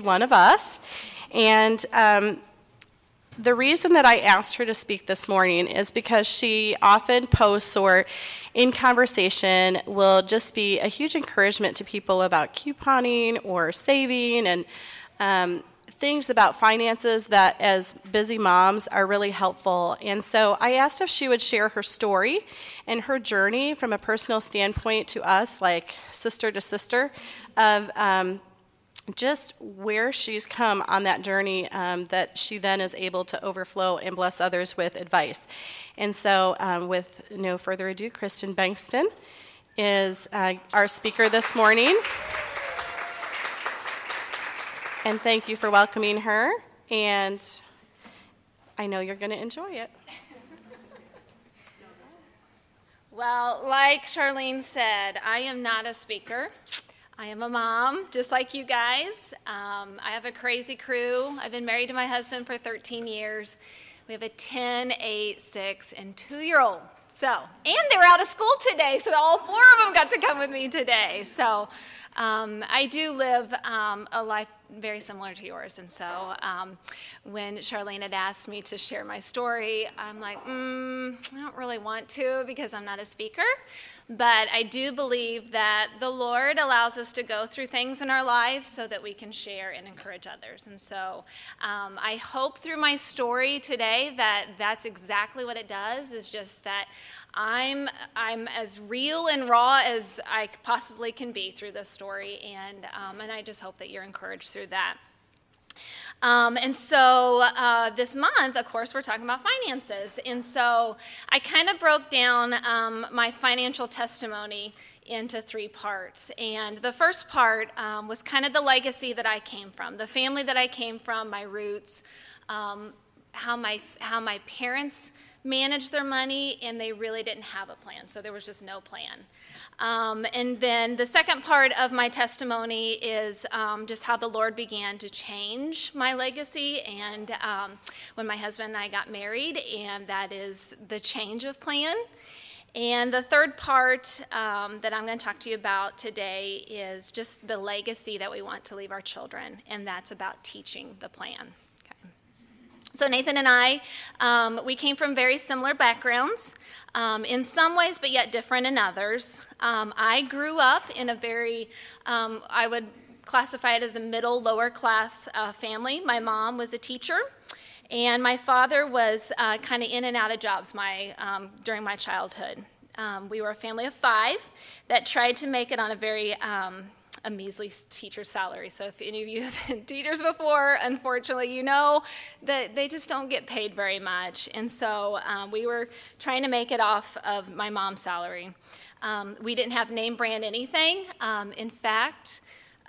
one of us. And um, the reason that I asked her to speak this morning is because she often posts or in conversation will just be a huge encouragement to people about couponing or saving and um, things about finances that, as busy moms, are really helpful. And so I asked if she would share her story and her journey from a personal standpoint to us, like sister to sister, of um, just where she's come on that journey um, that she then is able to overflow and bless others with advice. And so, um, with no further ado, Kristen Bankston is uh, our speaker this morning. And thank you for welcoming her. And I know you're going to enjoy it. Well, like Charlene said, I am not a speaker. I am a mom, just like you guys. Um, I have a crazy crew. I've been married to my husband for 13 years. We have a 10, 8, 6, and 2 year old. So, and they were out of school today, so all four of them got to come with me today. So, um, I do live um, a life very similar to yours. And so um, when Charlene had asked me to share my story, I'm like, mm, I don't really want to because I'm not a speaker. But I do believe that the Lord allows us to go through things in our lives so that we can share and encourage others. And so um, I hope through my story today that that's exactly what it does, is just that I'm, I'm as real and raw as I possibly can be through this story. And, um, and I just hope that you're encouraged through that. Um, and so uh, this month, of course, we're talking about finances. And so I kind of broke down um, my financial testimony into three parts. And the first part um, was kind of the legacy that I came from, the family that I came from, my roots, um, how, my, how my parents managed their money, and they really didn't have a plan. So there was just no plan. Um, and then the second part of my testimony is um, just how the Lord began to change my legacy and um, when my husband and I got married, and that is the change of plan. And the third part um, that I'm going to talk to you about today is just the legacy that we want to leave our children, and that's about teaching the plan. So, Nathan and I, um, we came from very similar backgrounds um, in some ways, but yet different in others. Um, I grew up in a very, um, I would classify it as a middle, lower class uh, family. My mom was a teacher. And my father was uh, kind of in and out of jobs my, um, during my childhood. Um, we were a family of five that tried to make it on a very a measly teacher salary. So if any of you have been teachers before, unfortunately, you know that they just don't get paid very much. And so um, we were trying to make it off of my mom's salary. Um, we didn't have name brand anything. Um, in fact,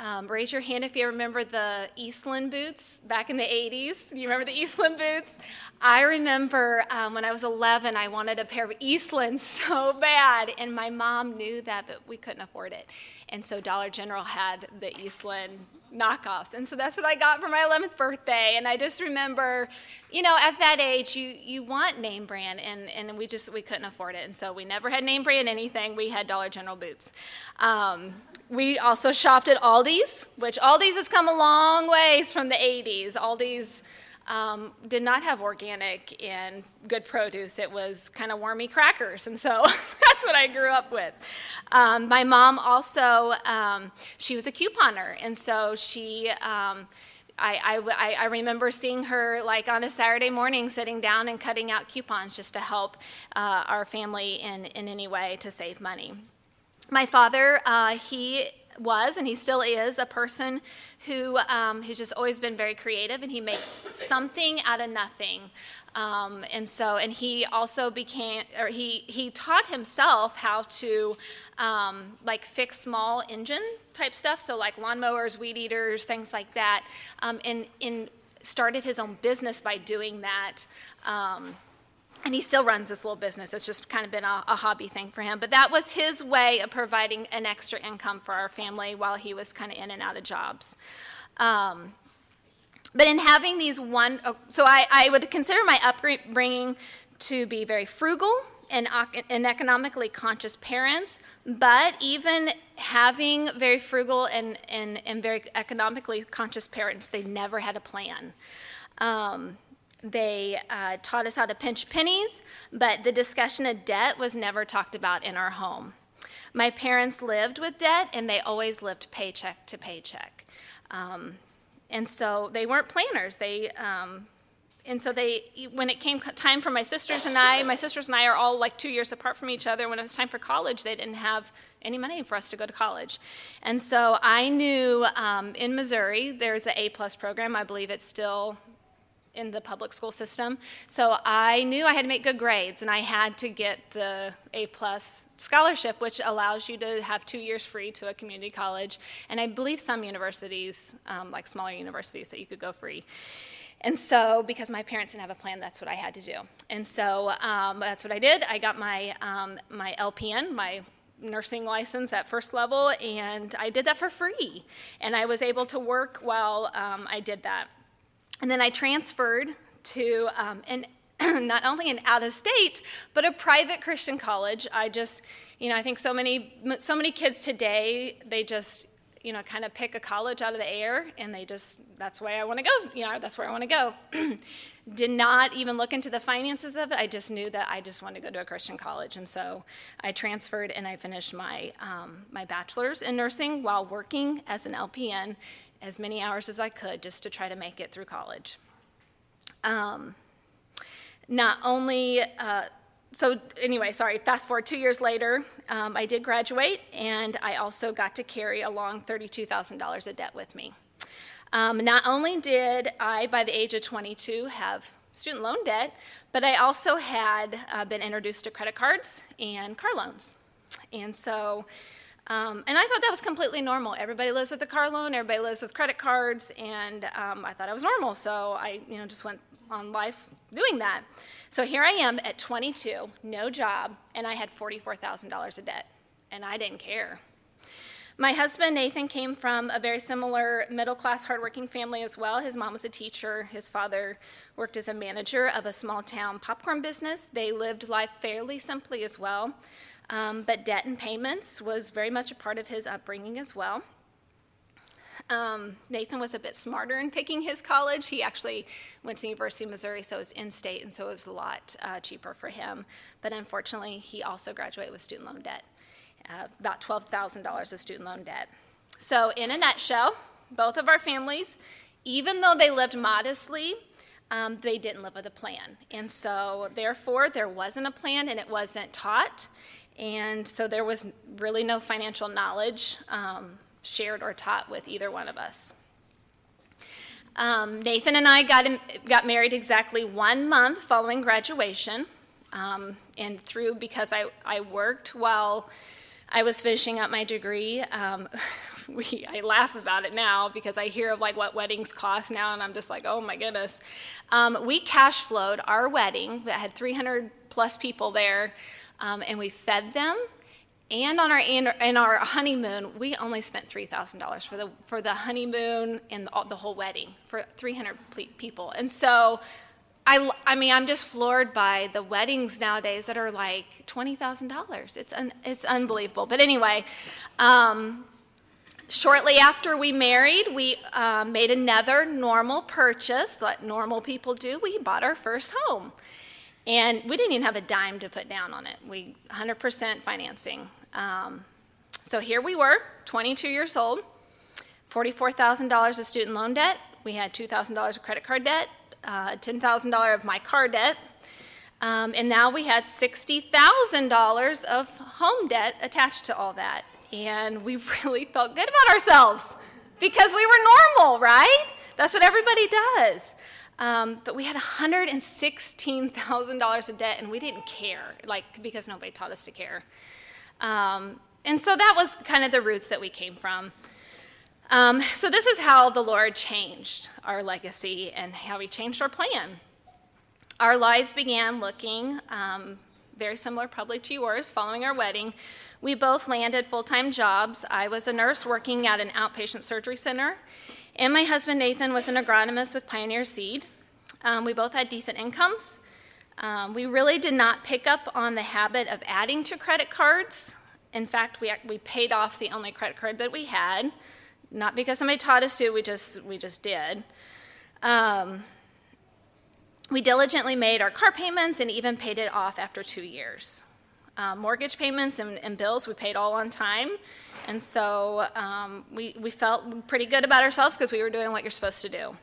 um, raise your hand if you remember the Eastland boots back in the 80s. You remember the Eastland boots? I remember um, when I was 11, I wanted a pair of Eastland so bad, and my mom knew that, but we couldn't afford it. And so Dollar General had the Eastland knockoffs. And so that's what I got for my 11th birthday. And I just remember, you know, at that age, you, you want name brand, and, and we just, we couldn't afford it. And so we never had name brand anything. We had Dollar General boots. Um, we also shopped at Aldi's, which Aldi's has come a long ways from the 80s. Aldi's um, did not have organic and good produce. It was kind of wormy crackers, and so that's what I grew up with. Um, my mom also, um, she was a couponer, and so she. Um, I, I, I, remember seeing her like on a Saturday morning sitting down and cutting out coupons just to help uh, our family in, in any way to save money. My father, uh, he was and he still is a person who um, has just always been very creative and he makes something out of nothing. Um, and so, and he also became, or he, he taught himself how to um, like fix small engine type stuff. So, like lawnmowers, weed eaters, things like that. Um, and, and started his own business by doing that. And he still runs this little business. It's just kind of been a, a, hobby thing for him. But that was his way of providing an extra income for our family while he was kind of in and out of jobs. Um, but in having these one, so I, I would consider my upbringing to be very frugal and, and economically conscious parents, but even having very frugal and, and, and very economically conscious parents, they never had a plan. Um, they uh, taught us how to pinch pennies, but the discussion of debt was never talked about in our home. My parents lived with debt, and they always lived paycheck to paycheck. Um, and so they weren't planners. They um, and so they when it came time for my sisters and i my sisters and i are all like two years apart from each other when it was time for college they didn't have any money for us to go to college and so i knew um, in missouri there's the a plus program i believe it's still in the public school system so i knew i had to make good grades and i had to get the a plus scholarship which allows you to have two years free to a community college and i believe some universities um, like smaller universities that you could go free and so, because my parents didn't have a plan, that's what I had to do. And so um, that's what I did. I got my, um, my LPN, my nursing license at first level, and I did that for free. And I was able to work while um, I did that. And then I transferred to um, an not only an out of state, but a private Christian college. I just, you know, I think so many so many kids today, they just you know, kind of pick a college out of the air and they just, that's where I want to go. You know, that's where I want to go. Did not even look into the finances of it. I just knew that I just wanted to go to a Christian college. And so I transferred and I finished my, um, my bachelor's in nursing while working as an LPN as many hours as I could just to try to make it through college. Um, not only uh, so anyway, sorry, fast forward two years later, um, I did graduate, and I also got to carry along $32,000 of debt with me. Um, not only did I, by the age of 22, have student loan debt, but I also had uh, been introduced to credit cards and car loans. And so, um, and I thought that was completely normal. Everybody lives with a car loan, everybody lives with credit cards, and um, I thought it was normal. So I, you know, just went on life doing that. So here I am at 22, no job, and I had $44,000 of debt, and I didn't care. My husband, Nathan, came from a very similar middle class, hardworking family as well. His mom was a teacher, his father worked as a manager of a small town popcorn business. They lived life fairly simply as well, um, but debt and payments was very much a part of his upbringing as well. Um, Nathan was a bit smarter in picking his college. He actually went to University of Missouri, so it was in state, and so it was a lot uh, cheaper for him. But unfortunately, he also graduated with student loan debt, uh, about $12,000 of student loan debt. So, in a nutshell, both of our families, even though they lived modestly, um, they didn't live with a plan. And so, therefore, there wasn't a plan and it wasn't taught. And so, there was really no financial knowledge. Um, shared or taught with either one of us. Um, Nathan and I got, in, got married exactly one month following graduation. Um, and through, because I, I worked while I was finishing up my degree, um, we, I laugh about it now because I hear of like what weddings cost now, and I'm just like, oh my goodness. Um, we cash flowed our wedding that had 300 plus people there, um, and we fed them and on our in our honeymoon, we only spent three thousand dollars for the for the honeymoon and the, the whole wedding for three hundred people. And so, I I mean, I'm just floored by the weddings nowadays that are like twenty thousand dollars. It's un, it's unbelievable. But anyway. Um, shortly after we married, we um, made another normal purchase, like normal people do. We bought our first home. And we didn't even have a dime to put down on it. We 100% financing. Um, so here we were, 22 years old, $44,000 of student loan debt. We had $2,000 of credit card debt, uh, $10,000 of my car debt, um, and now we had $60,000 of home debt attached to all that. And we really felt good about ourselves because we were normal, right? That's what everybody does. Um, but we had $116,000 of debt and we didn't care, like, because nobody taught us to care. Um, and so that was kind of the roots that we came from. Um, so this is how the Lord changed our legacy and how He changed our plan. Our lives began looking um, very similar, probably to yours, following our wedding. We both landed full time jobs. I was a nurse working at an outpatient surgery center, and my husband Nathan was an agronomist with Pioneer Seed. Um, we both had decent incomes. Um, we really did not pick up on the habit of adding to credit cards. In fact, we, we paid off the only credit card that we had, not because somebody taught us to, we just, we just did. Um, we diligently made our car payments and even paid it off after two years. Uh, mortgage payments and, and, bills we paid all on time. And so um, we, we felt pretty good about ourselves because we were doing what you're supposed to do.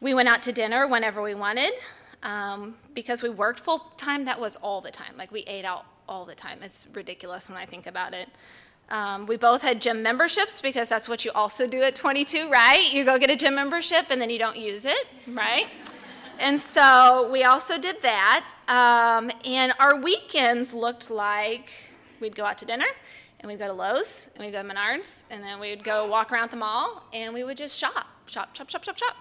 We went out to dinner whenever we wanted. Um, because we worked full time, that was all the time. Like we ate out all the time. It's ridiculous when I think about it. Um, we both had gym memberships because that's what you also do at 22, right? You go get a gym membership and then you don't use it, right? And so we also did that. Um, and our weekends looked like we'd go out to dinner and we'd go to Lowe's and we'd go to Menards and then we'd go walk around the mall and we would just shop, shop, shop, shop, shop, shop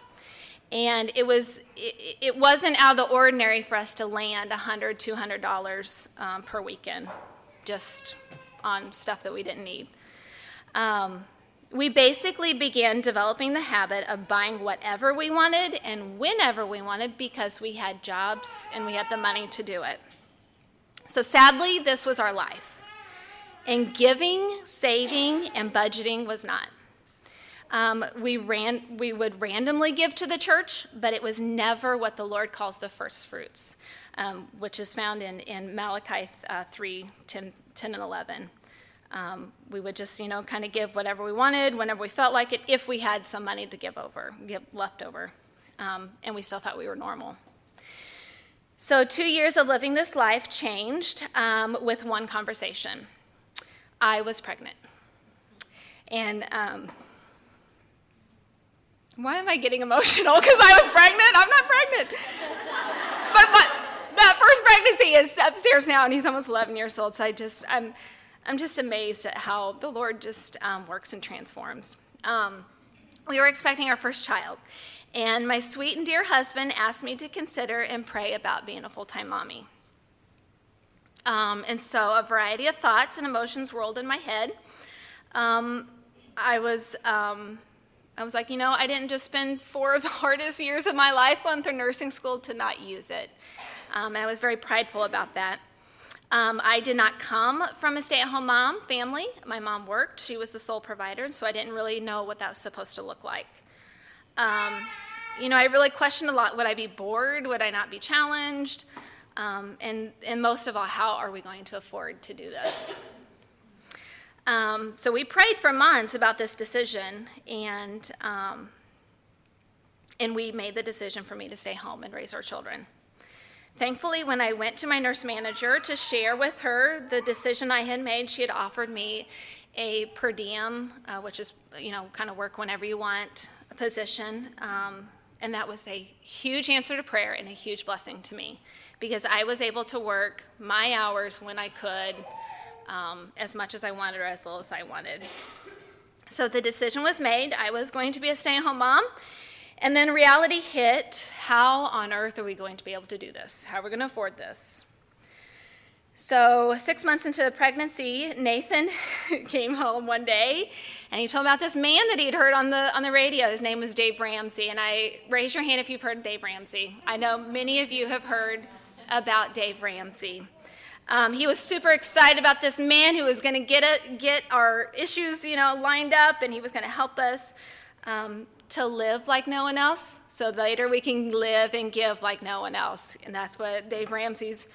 and it was it, it, wasn't out of the ordinary for us to land $100, 200 dollars um, per weekend just on stuff that we didn't need um, we basically began developing the habit of buying whatever we wanted and whenever we wanted because we had jobs and we had the money to do it. So sadly this was our life. And giving saving and budgeting was not. Um, we, ran, we would randomly give to the church, but it was never what the Lord calls the first fruits, um, which is found in, in Malachi uh, 3 10, 10 and 11. Um, we would just, you know, kind of give whatever we wanted, whenever we felt like it, if we had some money to give over, give left over. Um, and we still thought we were normal. So, two years of living this life changed um, with one conversation. I was pregnant. And um, why am I getting emotional? Because I was pregnant? I'm not pregnant. but, but that first pregnancy is upstairs now, and he's almost 11 years old. So I just, I'm, I'm just amazed at how the Lord just um, works and transforms. Um, we were expecting our first child, and my sweet and dear husband asked me to consider and pray about being a full time mommy. Um, and so a variety of thoughts and emotions rolled in my head. Um, I was um, I was like, you know, I didn't just spend four of the hardest years of my life going through nursing school to not use it. Um, and I was very prideful about that. Um, I did not come from a stay at home mom family. My mom worked, she was the sole provider, and so I didn't really know what that was supposed to look like. Um, you know, I really questioned a lot would I be bored? Would I not be challenged? Um, and, and most of all, how are we going to afford to do this? Um, so we prayed for months about this decision, and um, and we made the decision for me to stay home and raise our children. Thankfully, when I went to my nurse manager to share with her the decision I had made, she had offered me a per diem, uh, which is you know kind of work whenever you want position, um, and that was a huge answer to prayer and a huge blessing to me because I was able to work my hours when I could um, as much as I wanted or as little as I wanted. So the decision was made. I was going to be a stay at home mom. And then reality hit. How on earth are we going to be able to do this? How are we going to afford this? So, six months into the pregnancy, Nathan came home one day and he told about this man that he'd heard on the, on the radio. His name was Dave Ramsey. And I raise your hand if you've heard Dave Ramsey. I know many of you have heard about Dave Ramsey. Um, he was super excited about this man who was going to get it, get our issues, you know, lined up, and he was going to help us um, to live like no one else, so later we can live and give like no one else. And that's what Dave Ramsey's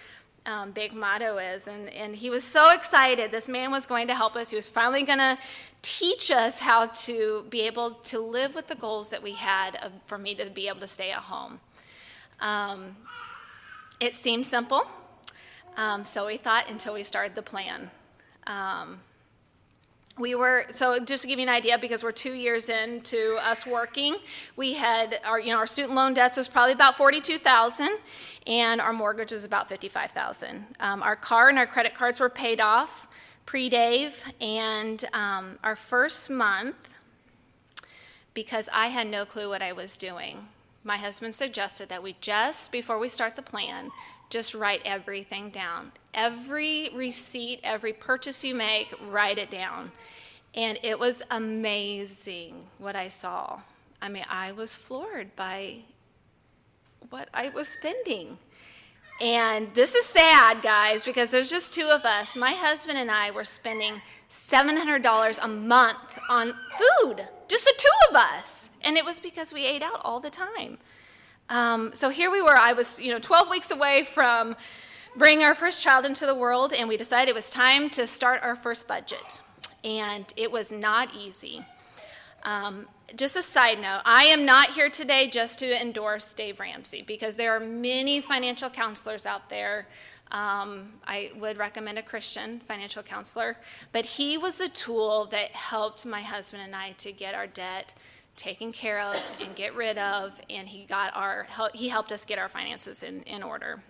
um, big motto is. And, and he was so excited. This man was going to help us. He was finally going to teach us how to be able to live with the goals that we had of, for me to be able to stay at home. Um, it seemed simple. Um, so we thought until we started the plan. Um, we were so just to give you an idea because we're two years into us working we had our you know our student loan debts was probably about 42000 and our mortgage was about 55000 um, our car and our credit cards were paid off pre-dave and um, our first month because i had no clue what i was doing my husband suggested that we just before we start the plan just write everything down. Every receipt, every purchase you make, write it down. And it was amazing what I saw. I mean, I was floored by what I was spending. And this is sad, guys, because there's just two of us. My husband and I were spending $700 a month on food, just the two of us. And it was because we ate out all the time. Um, so here we were. I was, you know, 12 weeks away from bringing our first child into the world, and we decided it was time to start our first budget. And it was not easy. Um, just a side note I am not here today just to endorse Dave Ramsey because there are many financial counselors out there. Um, I would recommend a Christian financial counselor, but he was a tool that helped my husband and I to get our debt taken care of and get rid of, and he got our he helped us get our finances in, in order.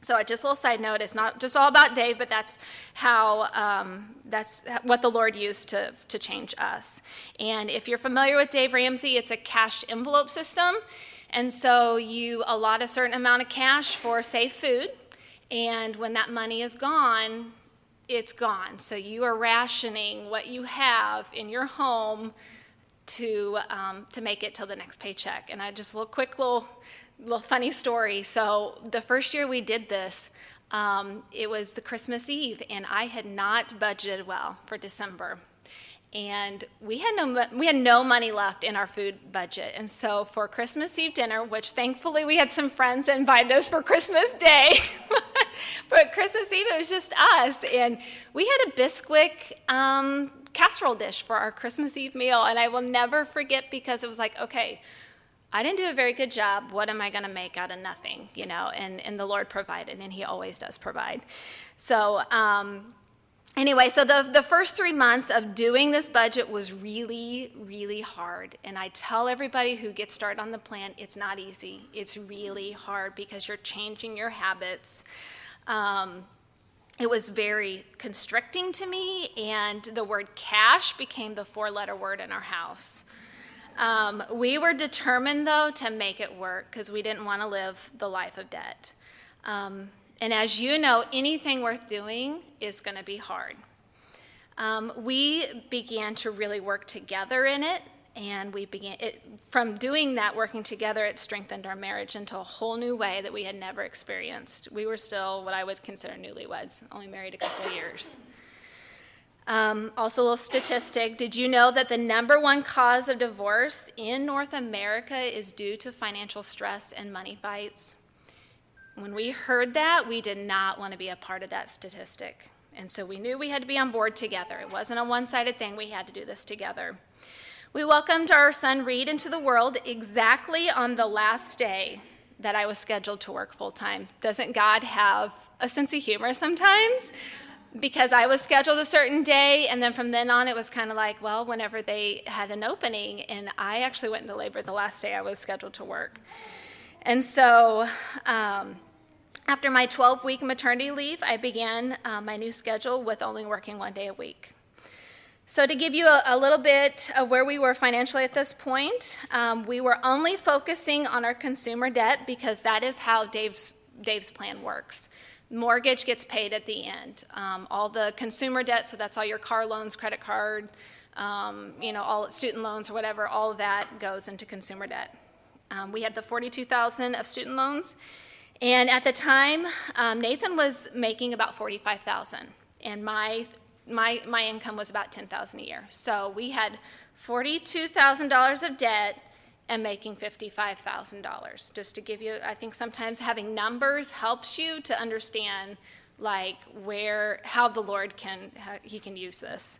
So, just a little side note: it's not just all about Dave, but that's how um, that's what the Lord used to to change us. And if you're familiar with Dave Ramsey, it's a cash envelope system, and so you allot a certain amount of cash for safe food, and when that money is gone, it's gone. So you are rationing what you have in your home to um, to make it till the next paycheck. And I just a little quick little little funny story. So the first year we did this, um, it was the Christmas Eve, and I had not budgeted well for December. And we had no we had no money left in our food budget, and so for Christmas Eve dinner, which thankfully we had some friends that invited us for Christmas Day, but Christmas Eve it was just us, and we had a Bisquick um, casserole dish for our Christmas Eve meal, and I will never forget because it was like, okay, I didn't do a very good job. What am I going to make out of nothing? You know, and, and the Lord provided, and He always does provide. So, um, anyway, so the, the first three months of doing this budget was really, really hard. And I tell everybody who gets started on the plan, it's not easy. It's really hard because you're changing your habits. Um, it was very constricting to me, and the word cash became the four letter word in our house. Um, we were determined, though, to make it work because we didn't want to live the life of debt. Um, and as you know, anything worth doing is going to be hard. Um, we began to really work together in it, and we began it, from doing that, working together, it strengthened our marriage into a whole new way that we had never experienced. We were still what I would consider newlyweds, only married a couple years. Um, also, a little statistic. Did you know that the number one cause of divorce in North America is due to financial stress and money fights? When we heard that, we did not want to be a part of that statistic. And so we knew we had to be on board together. It wasn't a one sided thing, we had to do this together. We welcomed our son Reed into the world exactly on the last day that I was scheduled to work full time. Doesn't God have a sense of humor sometimes? because I was scheduled a certain day, and then from then on, it was kind of like, well, whenever they had an opening, and I actually went into labor the last day I was scheduled to work. And so, um, after my 12 week maternity leave, I began uh, my new schedule with only working one day a week. So, to give you a, a little bit of where we were financially at this point, um, we were only focusing on our consumer debt because that is how Dave's, Dave's plan works mortgage gets paid at the end. Um, all the consumer debt, so that's all your car loans, credit card, um, you know, all student loans or whatever, all of that goes into consumer debt. Um, we had the 42,000 of student loans, and at the time, um, Nathan was making about 45,000, and my my my income was about 10,000 a year. So we had $42,000 of debt and making $55,000. Just to give you, I think sometimes having numbers helps you to understand like where, how the Lord can, he can use this.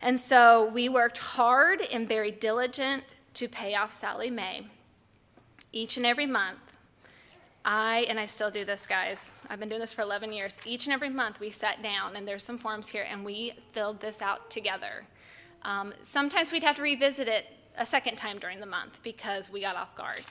And so we worked hard and very diligent to pay off Sallie Mae. Each and every month, I, and I still do this, guys, I've been doing this for 11 years. Each and every month we sat down, and there's some forms here, and we filled this out together. Um, sometimes we'd have to revisit it a second time during the month because we got off guard.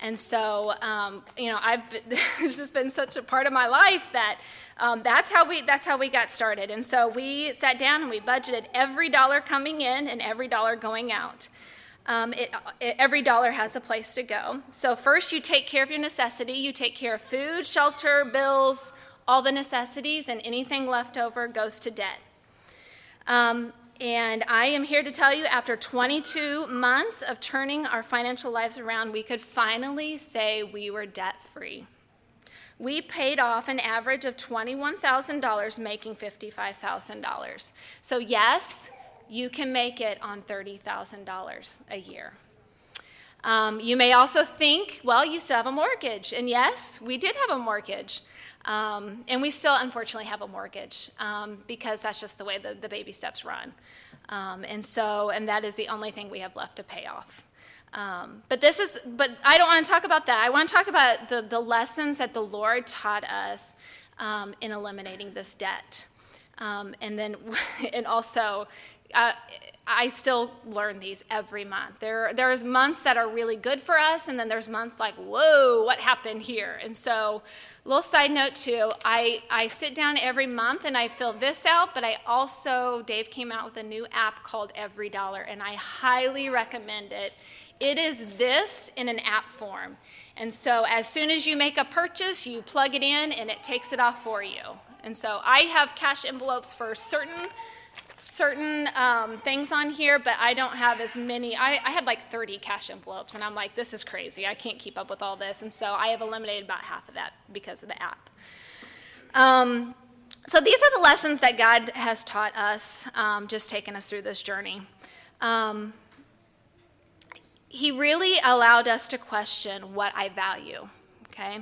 And so, um, you know, I've been, it's just been such a part of my life that um, that's how we that's how we got started. And so we sat down and we budgeted every dollar coming in and every dollar going out. Um, it, it, every dollar has a place to go. So first, you take care of your necessity. You take care of food, shelter, bills, all the necessities, and anything left over goes to debt. Um, and I am here to tell you after 22 months of turning our financial lives around, we could finally say we were debt free. we paid off an average of $21,000, making $55,000. So, yes, you can make it on $30,000 a year. Um, you may also think, well, you still have a mortgage. And yes, we did have a mortgage. Um, and we still, unfortunately, have a mortgage um, because that's just the way the, the baby steps run. Um, and so, and that is the only thing we have left to pay off. Um, but this is, but I don't want to talk about that. I want to talk about the, the lessons that the Lord taught us um, in eliminating this debt. and then, and also, uh, I still learn these every month. There, there's months that are really good for us, and then there's months like, whoa, what happened here? And so, little side note too, I, I sit down every month and I fill this out, but I also, Dave came out with a new app called Every Dollar, and I highly recommend it. It is this in an app form. And so, as soon as you make a purchase, you plug it in and it takes it off for you. And so, I have cash envelopes for certain certain um, things on here, but I don't have as many. I, I, had like 30 cash envelopes, and I'm like, this is crazy. I can't keep up with all this. And so I have eliminated about half of that because of the app. Um, so these are the lessons that God has taught us, um, just taking us through this journey. Um, he really allowed us to question what I value, okay?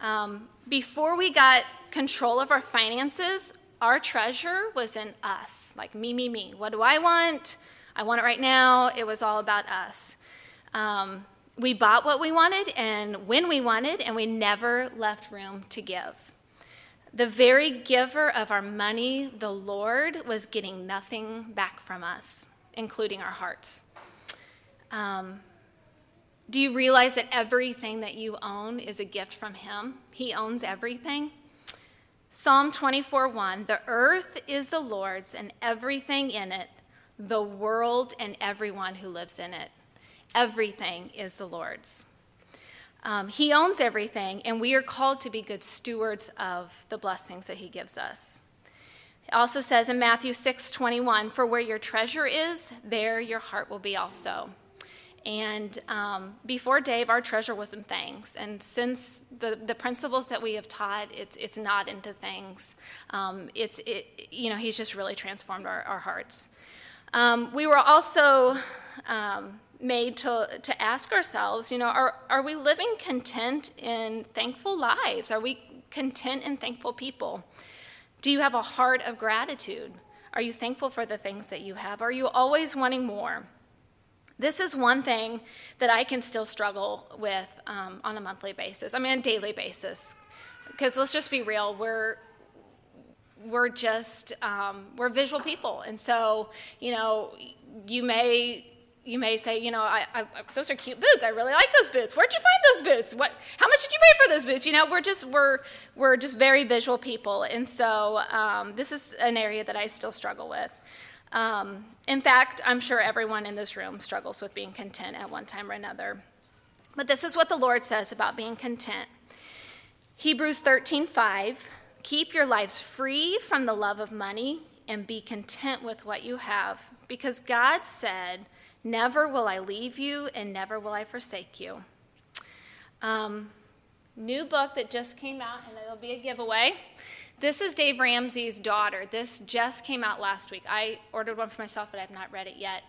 Um, before we got control of our finances, our treasure was in us like me, me, me. What do I want? I want it right now. It was all about us. Um, we bought what we wanted and when we wanted, and we never left room to give. The very giver of our money, the Lord, was getting nothing back from us, including our hearts. Um, do you realize that everything that you own is a gift from Him? He owns everything. Psalm 24 1 The earth is the Lord's and everything in it, the world and everyone who lives in it. Everything is the Lord's. Um, he owns everything, and we are called to be good stewards of the blessings that He gives us. It also says in Matthew 6 21, For where your treasure is, there your heart will be also. And um, before Dave, our treasure was in things. And since the, the principles that we have taught, it's, it's not into things. Um, it's, it, you know, he's just really transformed our, our hearts. Um, we were also um, made to, to ask ourselves, you know, are, are we living content in thankful lives? Are we content and thankful people? Do you have a heart of gratitude? Are you thankful for the things that you have? Are you always wanting more? This is one thing that I can still struggle with um, on a monthly basis. I mean, a daily basis. Because let's just be real, we're we're just um, we're visual people, and so you know you may you may say, you know, I, I, those are cute boots. I really like those boots. Where'd you find those boots? What? How much did you pay for those boots? You know, we're just we're we're just very visual people, and so um, this is an area that I still struggle with. Um, in fact, I'm sure everyone in this room struggles with being content at one time or another. But this is what the Lord says about being content. Hebrews 13:5 Keep your lives free from the love of money and be content with what you have, because God said, Never will I leave you and never will I forsake you. Um, new book that just came out, and it'll be a giveaway. This is Dave Ramsey's daughter. This just came out last week. I ordered one for myself, but I have not read it yet.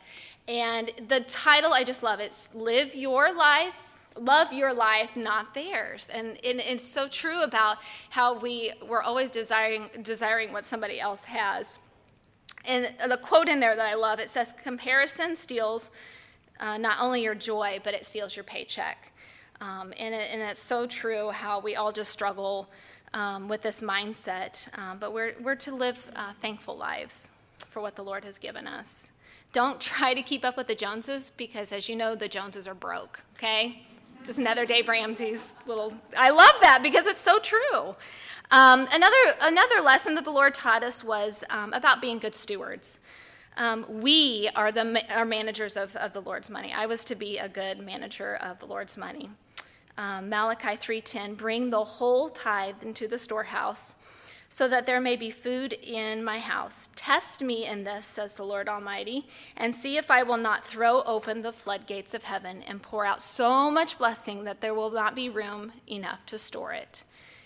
And the title, I just love it. It's Live Your Life, Love Your Life, Not Theirs. And, and it's so true about how we, we're always desiring, desiring what somebody else has. And the quote in there that I love, it says, Comparison steals uh, not only your joy, but it steals your paycheck. Um, and, it, and it's so true how we all just struggle um, with this mindset, um, but we're, we're to live uh, thankful lives for what the Lord has given us. Don't try to keep up with the Joneses because, as you know, the Joneses are broke, okay? This is another Dave Ramsey's little. I love that because it's so true. Um, another, another lesson that the Lord taught us was um, about being good stewards. Um, we are the are managers of, of the Lord's money. I was to be a good manager of the Lord's money um, Malachi 3:10, "Bring the whole tithe into the storehouse, so that there may be food in my house. Test me in this," says the Lord Almighty, "and see if I will not throw open the floodgates of heaven and pour out so much blessing that there will not be room enough to store it."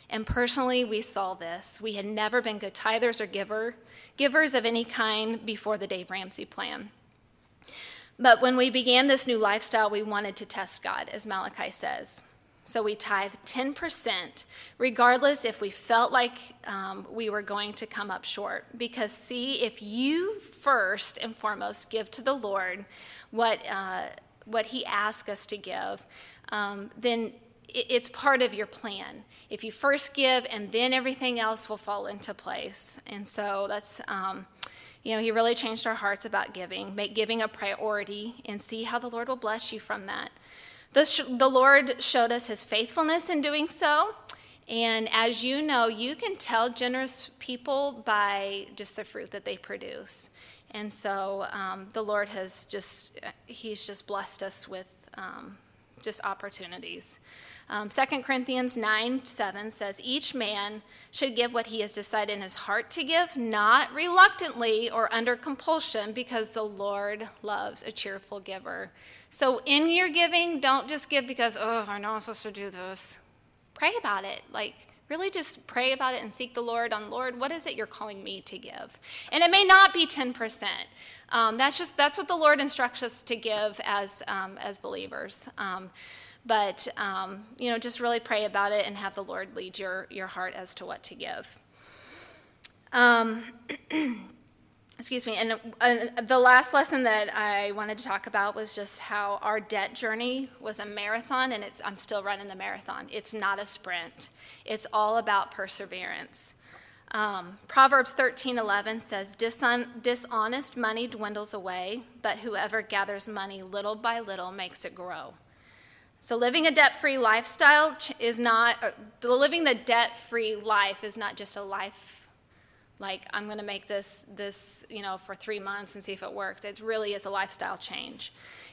And personally, we saw this. We had never been good tithers or giver, givers of any kind before the Dave Ramsey plan. But when we began this new lifestyle, we wanted to test God, as Malachi says. So we tithe 10%, regardless if we felt like um, we were going to come up short. Because, see, if you first and foremost give to the Lord what, uh, what He asks us to give, um, then it's part of your plan. If you first give, and then everything else will fall into place. And so that's, um, you know, He really changed our hearts about giving, make giving a priority, and see how the Lord will bless you from that. The, the Lord showed us his faithfulness in doing so. And as you know, you can tell generous people by just the fruit that they produce. And so um, the Lord has just, he's just blessed us with um, just opportunities. Um, 2 Corinthians 9 7 says, Each man should give what he has decided in his heart to give, not reluctantly or under compulsion, because the Lord loves a cheerful giver. So in your giving, don't just give because, oh, I know I'm supposed to do this. Pray about it. Like, really just pray about it and seek the Lord on, Lord, what is it you're calling me to give? And it may not be 10%. Um, that's just, that's what the Lord instructs us to give as, um, as believers. Um, but, um, you know, just really pray about it and have the Lord lead your, your heart as to what to give. Um, excuse me, and the last lesson that I wanted to talk about was just how our debt journey was a marathon, and it's, I'm still running the marathon. It's not a sprint, it's all about perseverance. Um, Proverbs 13:11 says, Dishon- "Dishonest money dwindles away, but whoever gathers money little by little makes it grow." So living a debt-free lifestyle is not the living the debt-free life is not just a life like I'm going to make this this you know for 3 months and see if it works. It really is a lifestyle change.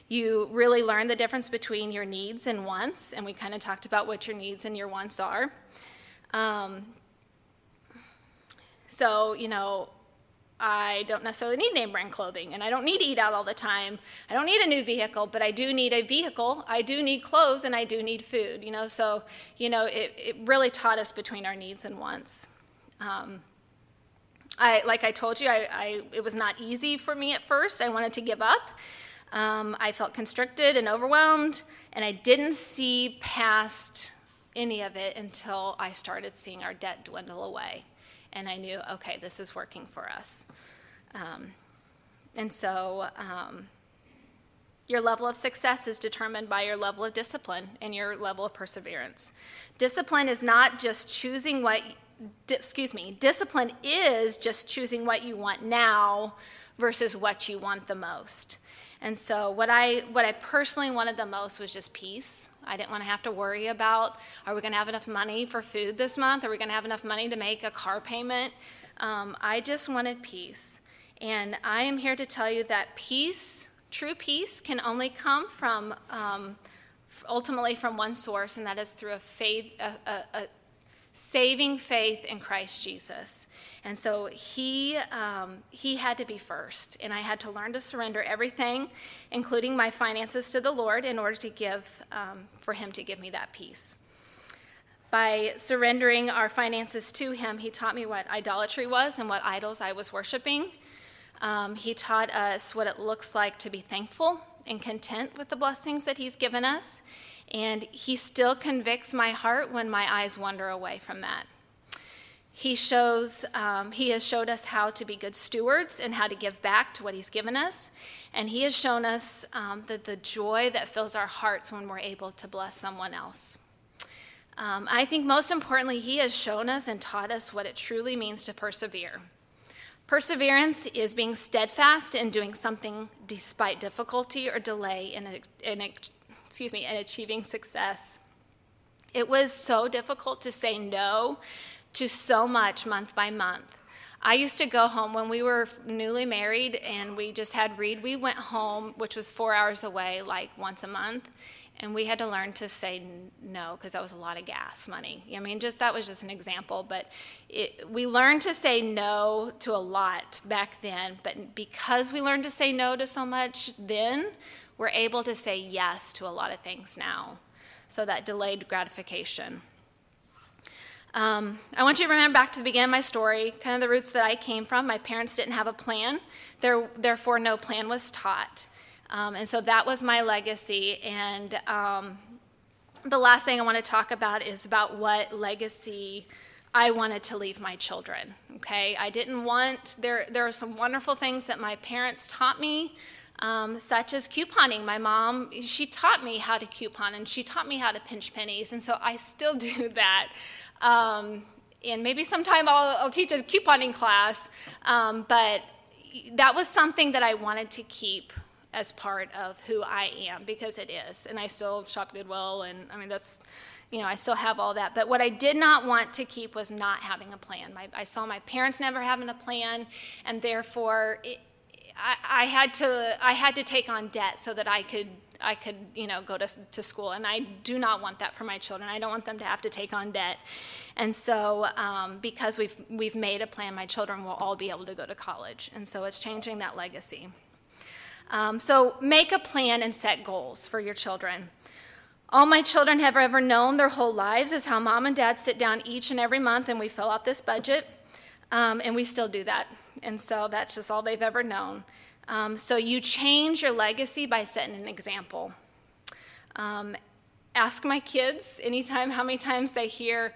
You really learn the difference between your needs and wants, and we kind of talked about what your needs and your wants are. Um, so you know I don't necessarily need name brand clothing and I don't need to eat out all the time. I don't need a new vehicle, but I do need a vehicle. I do need clothes and I do need food, you know. So, you know, it, it really taught us between our needs and wants. Um, I, like I told you, I, I, it was not easy for me at first. I wanted to give up. Um, I felt constricted and overwhelmed, and I didn't see past any of it until I started seeing our debt dwindle away and I knew, okay, this is working for us. Um, and so, um, your level of success is determined by your level of discipline and your level of perseverance. Discipline is not just choosing what, excuse me, discipline is just choosing what you want now versus what you want the most. And so what I what I personally wanted the most was just peace. I didn't want to have to worry about are we going to have enough money for food this month? Are we going to have enough money to make a car payment? Um, I just wanted peace. And I am here to tell you that peace, true peace, can only come from um, ultimately from one source, and that is through a faith, a, a, saving faith in Christ Jesus. And so he, um, he had to be first, and I had to learn to surrender everything, including my finances, to the Lord in order to give, um, for him to give me that peace. By surrendering our finances to him, he taught me what idolatry was and what idols I was worshiping. Um, he taught us what it looks like to be thankful and content with the blessings that he's given us. And he still convicts my heart when my eyes wander away from that. He shows, um, he has showed us how to be good stewards and how to give back to what he's given us. And he has shown us um, the, the joy that fills our hearts when we're able to bless someone else. Um, I think most importantly, he has shown us and taught us what it truly means to persevere. Perseverance is being steadfast in doing something despite difficulty or delay in, in excuse me, in achieving success. It was so difficult to say no to so much month by month. I used to go home when we were newly married and we just had Reed. We went home, which was four hours away, like once a month, and we had to learn to say no because that was a lot of gas money. I mean, just that was just an example, but it, we learned to say no to a lot back then. But because we learned to say no to so much then, we're able to say yes to a lot of things now. So that delayed gratification. Um, I want you to remember back to the beginning of my story, kind of the roots that I came from. My parents didn't have a plan, there, therefore, no plan was taught. Um, and so that was my legacy. And um, the last thing I want to talk about is about what legacy I wanted to leave my children. Okay, I didn't want there. There are some wonderful things that my parents taught me, um, such as couponing. My mom, she taught me how to coupon, and she taught me how to pinch pennies, and so I still do that. Um, and maybe sometime I'll, I'll, teach a couponing class, um, but that was something that I wanted to keep as part of who I am because it is. And I still shop Goodwill, and I mean, that's, you know, I still have all that. But what I did not want to keep was not having a plan. My, I saw my parents never having a plan, and therefore, it, I, had to, I had to take on debt so that I could. I could, you know, go to, to school, and I do not want that for my children. I don't want them to have to take on debt, and so um, because we've we've made a plan, my children will all be able to go to college, and so it's changing that legacy. Um, so make a plan and set goals for your children. All my children have ever known their whole lives is how mom and dad sit down each and every month and we fill out this budget, um, and we still do that. And so that's just all they've ever known. Um, so you change your legacy by setting an example. Um, ask my kids anytime how many times they hear,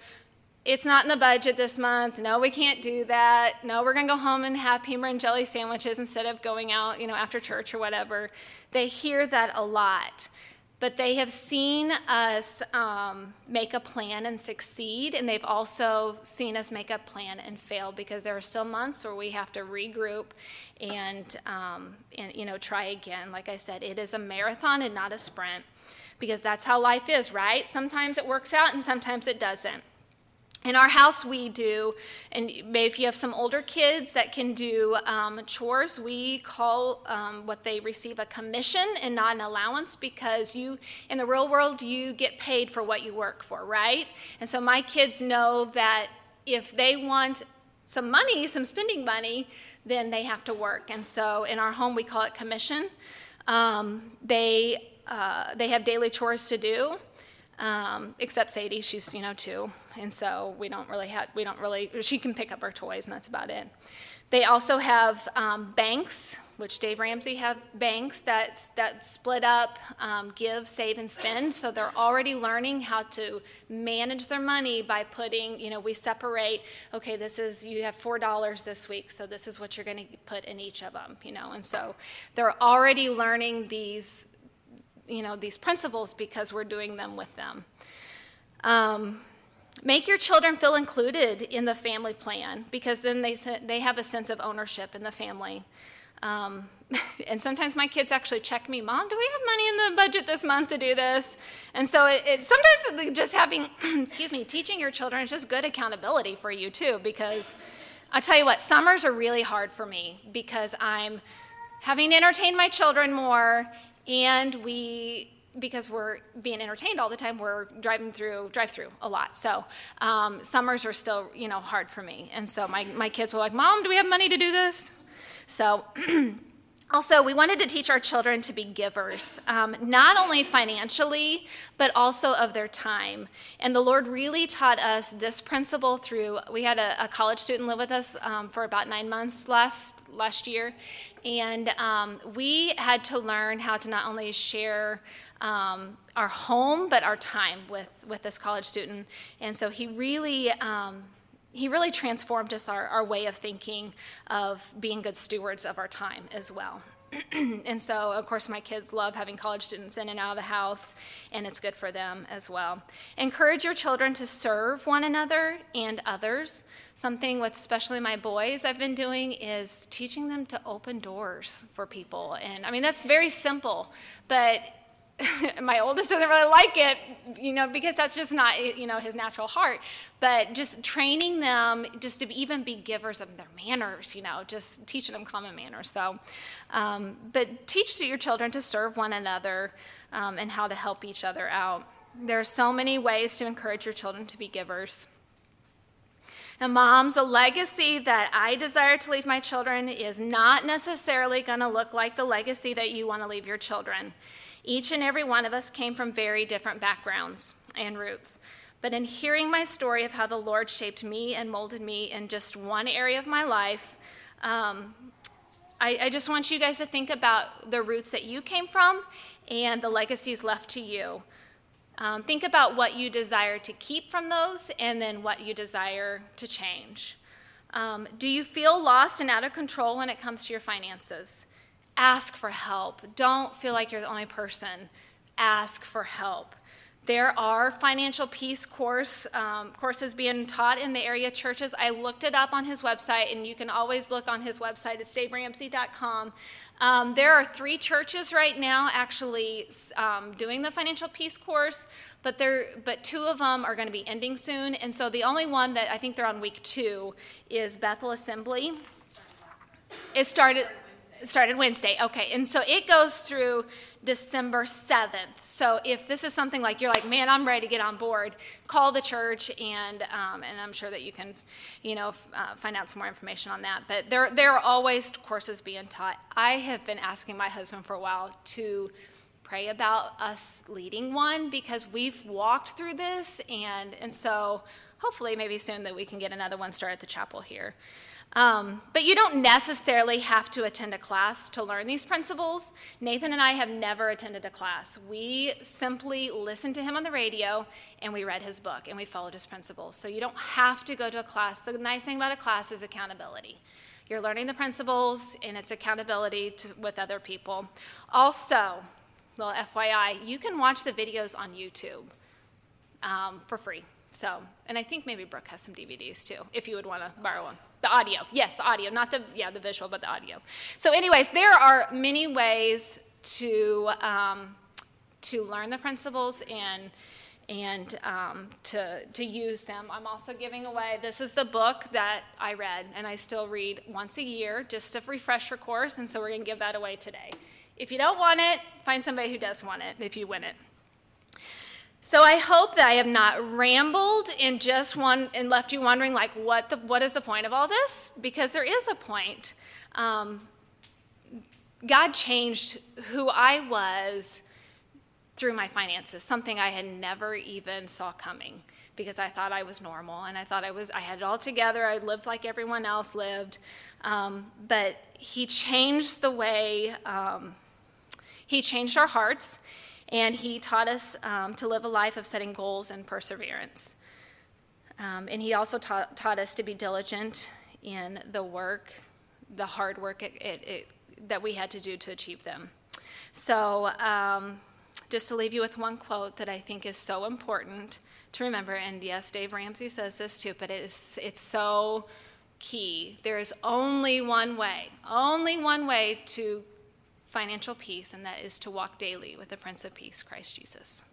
it's not in the budget this month. No, we can't do that. No, we're going to go home and have peanut and jelly sandwiches instead of going out, you know, after church or whatever. They hear that a lot. But they have seen us um, make a plan and succeed, and they've also seen us make a plan and fail because there are still months where we have to regroup and, um, and you know, try again. Like I said, it is a marathon and not a sprint because that's how life is, right? Sometimes it works out and sometimes it doesn't. In our house, we do, and if you have some older kids that can do um, chores, we call um, what they receive a commission and not an allowance because you, in the real world, you get paid for what you work for, right? And so my kids know that if they want some money, some spending money, then they have to work. And so in our home, we call it commission. Um, they, uh, they have daily chores to do. Um, except Sadie, she's you know two, and so we don't really have we don't really she can pick up her toys and that's about it. They also have um, banks, which Dave Ramsey have banks that that split up, um, give, save, and spend. So they're already learning how to manage their money by putting you know we separate. Okay, this is you have four dollars this week, so this is what you're going to put in each of them. You know, and so they're already learning these you know, these principles because we're doing them with them. Um, make your children feel included in the family plan because then they, they have a sense of ownership in the family. Um, and sometimes my kids actually check me, Mom, do we have money in the budget this month to do this? And so it, it sometimes just having, excuse me, teaching your children is just good accountability for you too because I tell you what, summers are really hard for me because I'm having to entertain my children more and we because we're being entertained all the time we're driving through drive through a lot. So um, summers are still you know hard for me. And so my, my kids were like mom do we have money to do this? So Also, we wanted to teach our children to be givers, um, not only financially, but also of their time. And the Lord really taught us this principle through. We had a, a college student live with us um, for about nine months last last year, and um, we had to learn how to not only share um, our home but our time with with this college student. And so he really um, he really transformed us, our, our way of thinking of being good stewards of our time as well. and so, of course, my kids love having college students in and out of the house, and it's good for them as well. Encourage your children to serve one another and others. Something with especially my boys I've been doing is teaching them to open doors for people. And I mean, that's very simple, but my oldest doesn't really like it, you know, because that's just not, you know, his natural heart. But just training them just to even be givers of their manners, you know, just teaching them common manners. So, um, but teach your children to serve one another um, and how to help each other out. There are so many ways to encourage your children to be givers. And moms, the legacy that I desire to leave my children is not necessarily going to look like the legacy that you want to leave your children. Each and every one of us came from very different backgrounds and roots. But in hearing my story of how the Lord shaped me and molded me in just one area of my life, um, I, I just want you guys to think about the roots that you came from and the legacies left to you. Um, think about what you desire to keep from those and then what you desire to change. Um, do you feel lost and out of control when it comes to your finances? Ask for help. Don't feel like you're the only person. Ask for help. There are financial peace course um, courses being taught in the area churches. I looked it up on his website, and you can always look on his website at daveramsey.com. Um, there are three churches right now actually um, doing the financial peace course, but there, but two of them are going to be ending soon, and so the only one that I think they're on week two is Bethel Assembly. It started started Wednesday. Okay, and so it goes through December 7th. So if this is something like you're like, man, I'm ready to get on board, call the church, and um, and I'm sure that you can, you know, uh, find out some more information on that. But there there are always courses being taught. I have been asking my husband for a while to pray about us leading one because we've walked through this, and and so hopefully maybe soon that we can get another one started at the chapel here. Um, but you don't necessarily have to attend a class to learn these principles. Nathan and I have never attended a class. We simply listened to him on the radio and we read his book and we followed his principles. So you don't have to go to a class. The nice thing about a class is accountability. You're learning the principles and it's accountability to, with other people. Also, little FYI, you can watch the videos on YouTube um, for free. So, and I think maybe Brooke has some DVDs too, if you would want to borrow one. The audio, yes, the audio, not the yeah the visual, but the audio. So, anyways, there are many ways to um, to learn the principles and and um, to to use them. I'm also giving away. This is the book that I read, and I still read once a year, just a refresher course, and so we're going to give that away today. If you don't want it, find somebody who does want it. If you win it. So I hope that I have not rambled and just one and left you wondering like what the what is the point of all this? Because there is a point. Um, God changed who I was through my finances, something I had never even saw coming because I thought I was normal and I thought I was I had it all together. I lived like everyone else lived, um, but He changed the way. Um, he changed our hearts and he taught us um, to live a life of setting goals and perseverance. Um, and he also taught, taught, us to be diligent in the work, the hard work it, it, it, that we had to do to achieve them. So, um, just to leave you with one quote that I think is so important to remember, and yes, Dave Ramsey says this too, but it is, it's so key. There is only one way, only one way to financial peace, and that is to walk daily with the Prince of Peace, Christ Jesus.